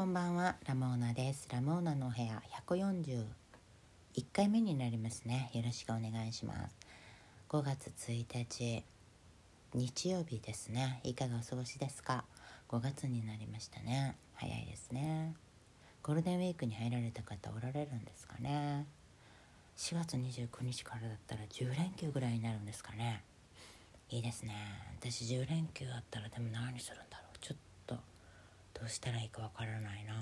こんばんはラモーナです。ラモーナのお部屋141回目になりますね。よろしくお願いします。5月1日日曜日ですね。いかがお過ごしですか？5月になりましたね。早いですね。ゴールデンウィークに入られた方おられるんですかね？4月29日からだったら10連休ぐらいになるんですかね？いいですね。私10連休あったらでも何するんだろう。どうしたらいいかわからないな。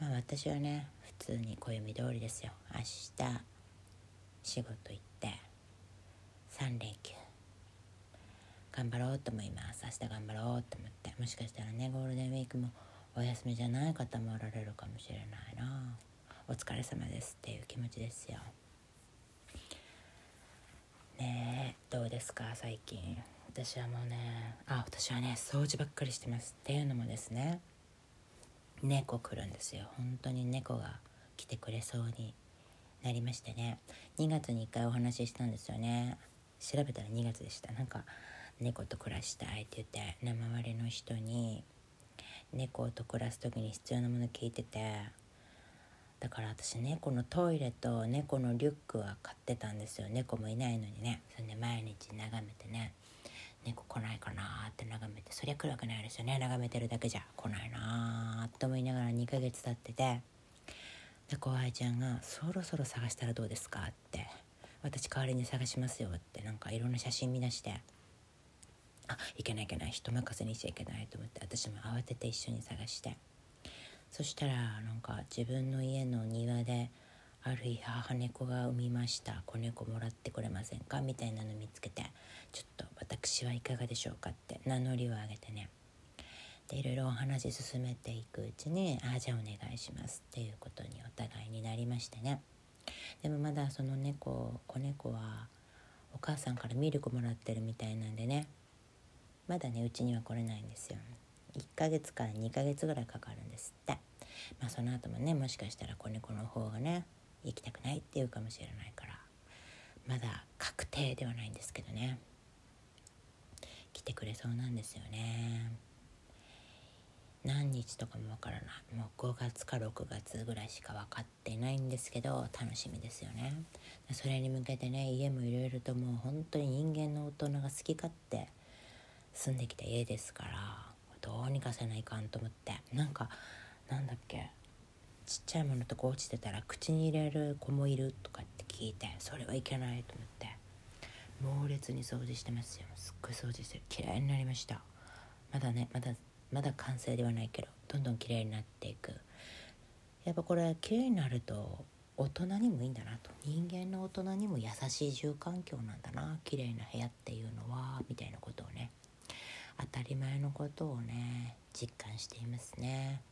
まあ私はね普通に暦通りですよ。明日仕事行って3連休。頑張ろうと思います。明日頑張ろうと思って。もしかしたらねゴールデンウィークもお休みじゃない方もおられるかもしれないな。お疲れ様ですっていう気持ちですよ。ねえどうですか最近？私はもうねあ私はね掃除ばっかりしてますっていうのもですね猫来るんですよ。本当に猫が来てくれそうになりましてね。2月に1回お話ししたんですよね。調べたら2月でした。なんか猫と暮らしたいって言ってね周りの人に猫と暮らす時に必要なもの聞いてて。だから私猫のトイレと猫のリュックは買ってたんですよ。猫もいないのにね。それで毎日眺めてね。猫来ないかなって眺めてそりゃ来るわけないですよね。眺めてるだけじゃ来ないなと思いながら2ヶ月経ってて。で後輩ちゃんが「そろそろ探したらどうですか?」って「私代わりに探しますよ」って。なんかいろんな写真見出してあいけないいけない。人任せにしちゃいけないと思って。私も慌てて一緒に探して。そしたらなんか自分の家の庭である日母猫が産みました。子猫もらってくれませんか？みたいなの見つけてちょっと私はいかがでしょうかって名乗りを上げてね。でいろいろお話進めていくうちに「ああじゃあお願いします」っていうことにお互いになりましてね。でもまだその猫子猫はお母さんからミルクもらってるみたいなんでね。まだねうちには来れないんですよ。1ヶ月から2ヶ月ぐらいかかるんですって。まあその後もねもしかしたら子猫の方がね行きたくないっていうかもしれないからまだ確定ではないんですけどね。来てくれそうなんですよね。何日とかもわからない。もう5月か6月ぐらいしか分かってないんですけど楽しみですよね。それに向けてね家もいろいろともう本当に人間の大人が好き勝手住んできた家ですからどうにかせないかんと思って。なんかなんだっけ。ちっちゃいものとか落ちてたら口に入れる子もいるとかって聞いてそれはいけないと思って。猛烈に掃除してますよ。すっごい掃除してる。綺麗になりました。まだねまだまだ完成ではないけどどんどん綺麗になっていく。やっぱこれ綺麗になると大人にもいいんだなと。人間の大人にも優しい住環境なんだな。綺麗な部屋っていうのはみたいなことをね。当たり前のことをね実感していますね。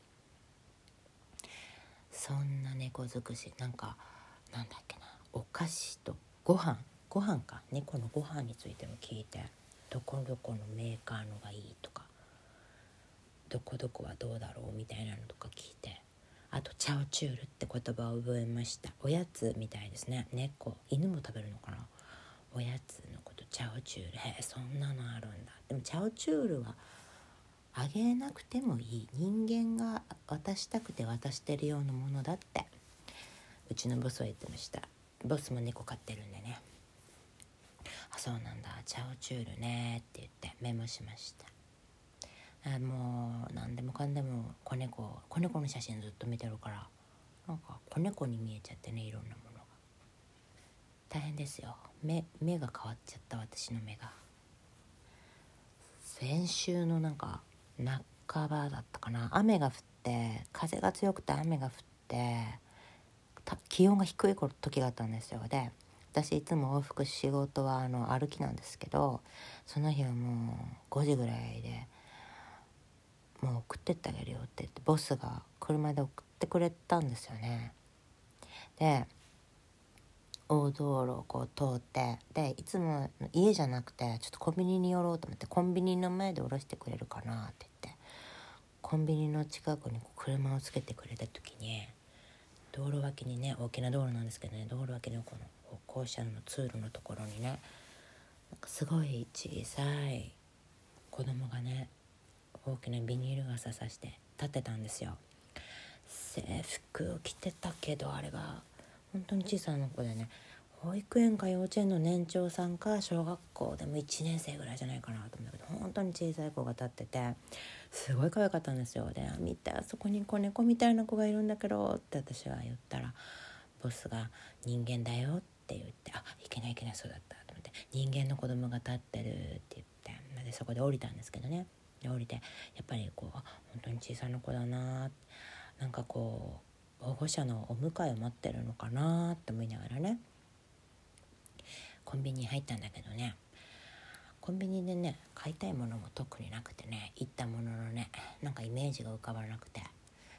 そんな猫尽くしなんかなんだっけなお菓子とご飯ご飯か猫のご飯についても聞いてどこどこのメーカーのがいいとかどこどこはどうだろうみたいなのとか聞いてあとチャオチュールって言葉を覚えました。おやつみたいですね。猫犬も食べるのかな。おやつのことチャオチュール。へえそんなのあるんだ。でもチャオチュールはあげなくてもいい。人間が渡したくて渡してるようなものだって。うちのボスは言ってました。ボスも猫飼ってるんでねあそうなんだ。チャオチュールねって言ってメモしましたあもう何でもかんでも子猫子猫の写真ずっと見てるからなんか子猫に見えちゃってねいろんなものが。大変ですよ。目目が変わっちゃった私の目が。先週のなんか半ばだったかな。雨が降って風が強くて雨が降って気温が低い時があったんですよ。で私いつも往復仕事はあの歩きなんですけどその日はもう5時ぐらいで「もう送ってってあげるよ」って言ってボスが車で送ってくれたんですよね。で大道路をこう通ってでいつも家じゃなくてちょっとコンビニに寄ろうと思ってコンビニの前で降ろしてくれるかなって。コンビニの近くに車をつけてくれた時に道路脇にね大きな道路なんですけどね道路脇のこの歩行者の通路のところにねなんかすごい小さい子供がね大きなビニール傘さして立ってたんですよ。制服を着てたけどあれが本当に小さな子でね保育園か幼稚園の年長さんか小学校でも1年生ぐらいじゃないかなと思うんだけど本当に小さい子が立っててすごい可愛かったんですよ。で「見てあそこに子猫みたいな子がいるんだけど」って私は言ったらボスが「人間だよ」って言って「あいけないいけないそうだった」と思って「人間の子供が立ってる」って言ってでそこで降りたんですけどね。で降りてやっぱりこう本当に小さな子だななんかこう保護者のお迎えを待ってるのかなって思いながらね。コンビニ入ったんだけどね。コンビニでね買いたいものも特になくてね行ったもののねなんかイメージが浮かばなくて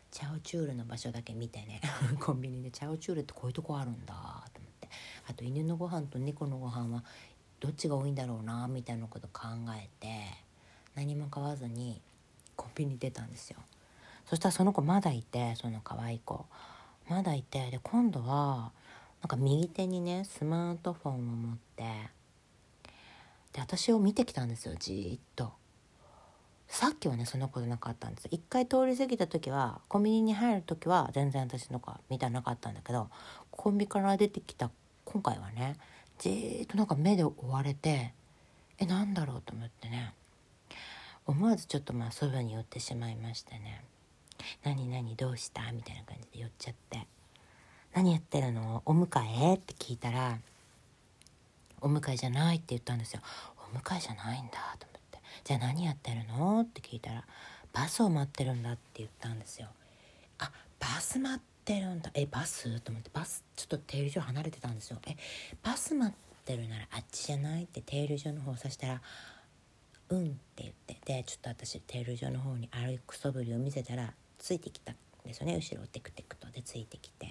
チャオチュールの場所だけ見てね コンビニでチャオチュールってこういうとこあるんだと思って。あと犬のご飯と猫のご飯はどっちが多いんだろうなみたいなこと考えて何も買わずにコンビニ出たんですよ。そしたらその子まだいてその可愛い子。まだいてで今度はなんか右手にねスマートフォンを持ってで私を見てきたんですよじーっと。さっきはねそんなことなかったんです一回通り過ぎた時はコンビニに入る時は全然私の顔見たなかったんだけどコンビから出てきた今回はねじーっとなんか目で追われてえなんだろうと思ってね。思わずちょっとまあそばに寄ってしまいましてね「何何どうした?」みたいな感じで寄っちゃって「何やってるの？お迎え?」って聞いたら「お迎えじゃない」って言ったんですよ「お迎えじゃないんだ」と思って「じゃあ何やってるの?」って聞いたら「バスを待ってるんだ」って言ったんですよ。あバス待ってるんだ。えバス？と思って。バスちょっとテール上離れてたんですよ。えバス待ってるならあっちじゃない？ってテール上の方を指したら「うん」って言って。でちょっと私テール上の方に歩く素振りを見せたらついてきたんですよね。後ろをテクテクと。でついてきて。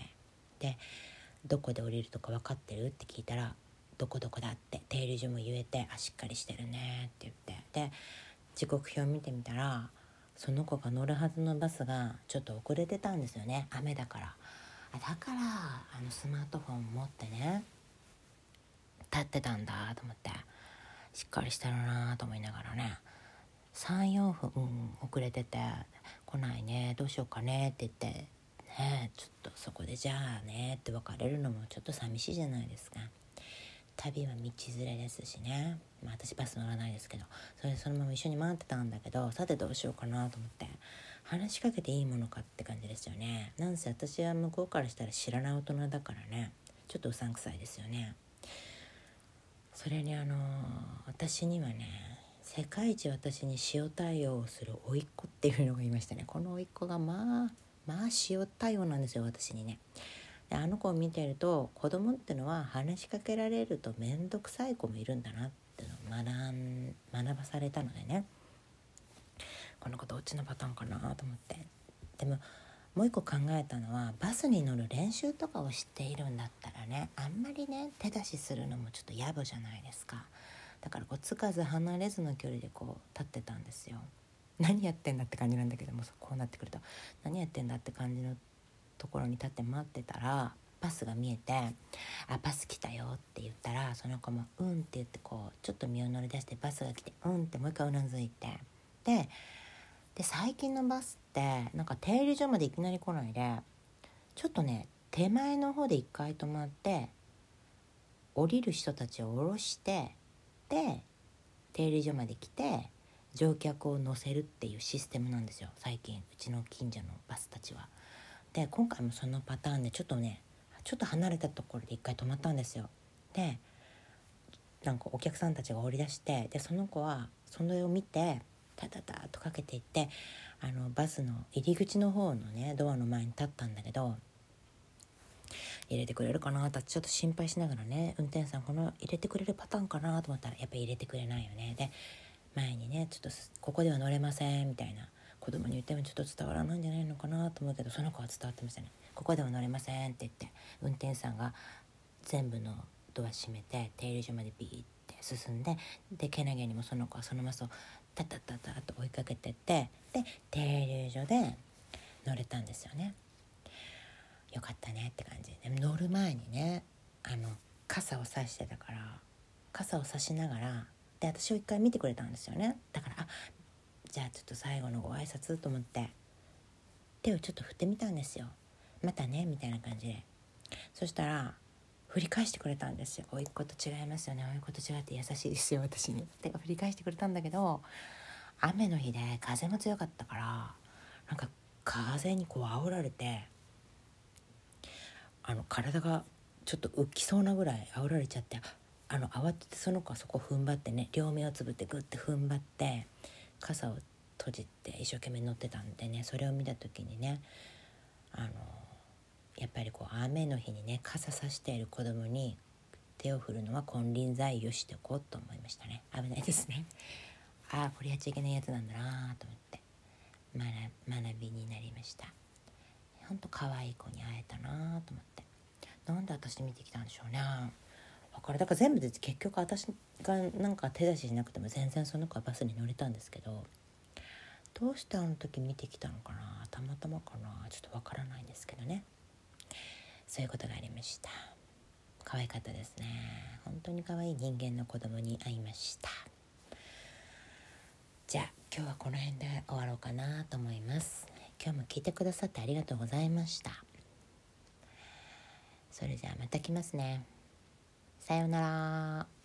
で「どこで降りるとか分かってる?」って聞いたら「どこどこだ」ってテール上も言えて「あしっかりしてるね」って言って。で時刻表見てみたらその子が乗るはずのバスがちょっと遅れてたんですよね。雨だから。あだからあのスマートフォン持ってね立ってたんだと思って。しっかりしてるなと思いながらね。34分、うん、遅れてて「来ないねどうしようかね」って言ってねちょっとそこでじゃあねって別れるのもちょっと寂しいじゃないですか。旅は道連れですしね。まあ私バス乗らないですけど。それでそのまま一緒に待ってたんだけどさてどうしようかなと思って。話しかけていいものかって感じですよね。なんせ私は向こうからしたら知らない大人だからね。ちょっとうさんくさいですよね。それにあの私にはね世界一私に塩対応をする甥っ子っていうのがいましたね。この甥っ子がまあまあ塩対応なんですよ私にね。であの子を見てると子供ってのは話しかけられると面倒くさい子もいるんだなってのを学学ばされたのでね。この子どっちのパターンかなと思って。でももう一個考えたのはバスに乗る練習とかを知っているんだったらねあんまりね手出しするのもちょっと野暮じゃないですか。だからこうつかず離れずの距離でこう立ってたんですよ。何やってんだ？って感じなんだけどもこうなってくると何やってんだ？って感じのところに立って待ってたらバスが見えて「あバス来たよ」って言ったらその子も「うん」って言ってこうちょっと身を乗り出してバスが来て「うん」ってもう一回うなずいてでで最近のバスってなんか停留所までいきなり来ないでちょっとね手前の方で一回止まって降りる人たちを降ろしてで停留所まで来て乗客を乗せるっていうシステムなんですよ最近うちの近所のバスたちは。で今回もそのパターンでちょっとねちょっと離れたところで一回止まったんですよ。でなんかお客さんたちが降り出してでその子はその絵を見てタタタとかけていってあのバスの入り口の方のねドアの前に立ったんだけど入れてくれるかなとちょっと心配しながらね運転手さんこの入れてくれるパターンかなと思ったらやっぱり入れてくれないよねで前にねちょっとここでは乗れませんみたいな子供に言ってもちょっと伝わらないんじゃないのかなと思うけどその子は伝わってましたね。ここでは乗れませんって言って運転手さんが全部のドア閉めて停留所までビーって進んででけなげにもその子はそのマスをタタタタと追いかけてってで停留所で乗れたんですよね。よかったねって感じ。で乗る前にねあの傘を差してたから傘を差しながらで私を一回見てくれたんですよね。だからあじゃあちょっと最後のご挨拶と思って手をちょっと振ってみたんですよ。またねみたいな感じで。そしたら振り返してくれたんですよ。おいっ子と違いますよね。おいっ子と違って優しいですよ私に。手が振り返してくれたんだけど雨の日で風も強かったからなんか風にこう煽られてあの体がちょっと浮きそうなぐらい煽られちゃってあの慌ててその子はそこ踏ん張ってね両目をつぶってグッて踏ん張って傘を閉じて一生懸命乗ってたんでねそれを見た時にねあのやっぱりこう雨の日にね傘さしている子供に手を振るのは金輪際をしておこうと思いましたね。危ないですね。ああこれやっちゃいけないやつなんだなと思って。学びになりました。ほんと可愛い子に会えたなと思って。なんで私見てきたんでしょうね。かるだから全部で結局私がなんか手出ししなくても全然その子はバスに乗れたんですけどどうしてあの時見てきたのかなたまたまかなちょっとわからないんですけどね。そういうことがありました。可愛かったですね。本当に可愛い人間の子供に会いました。じゃあ今日はこの辺で終わろうかなと思います。今日も聞いてくださってありがとうございました。それじゃあまた来ますね。さようなら。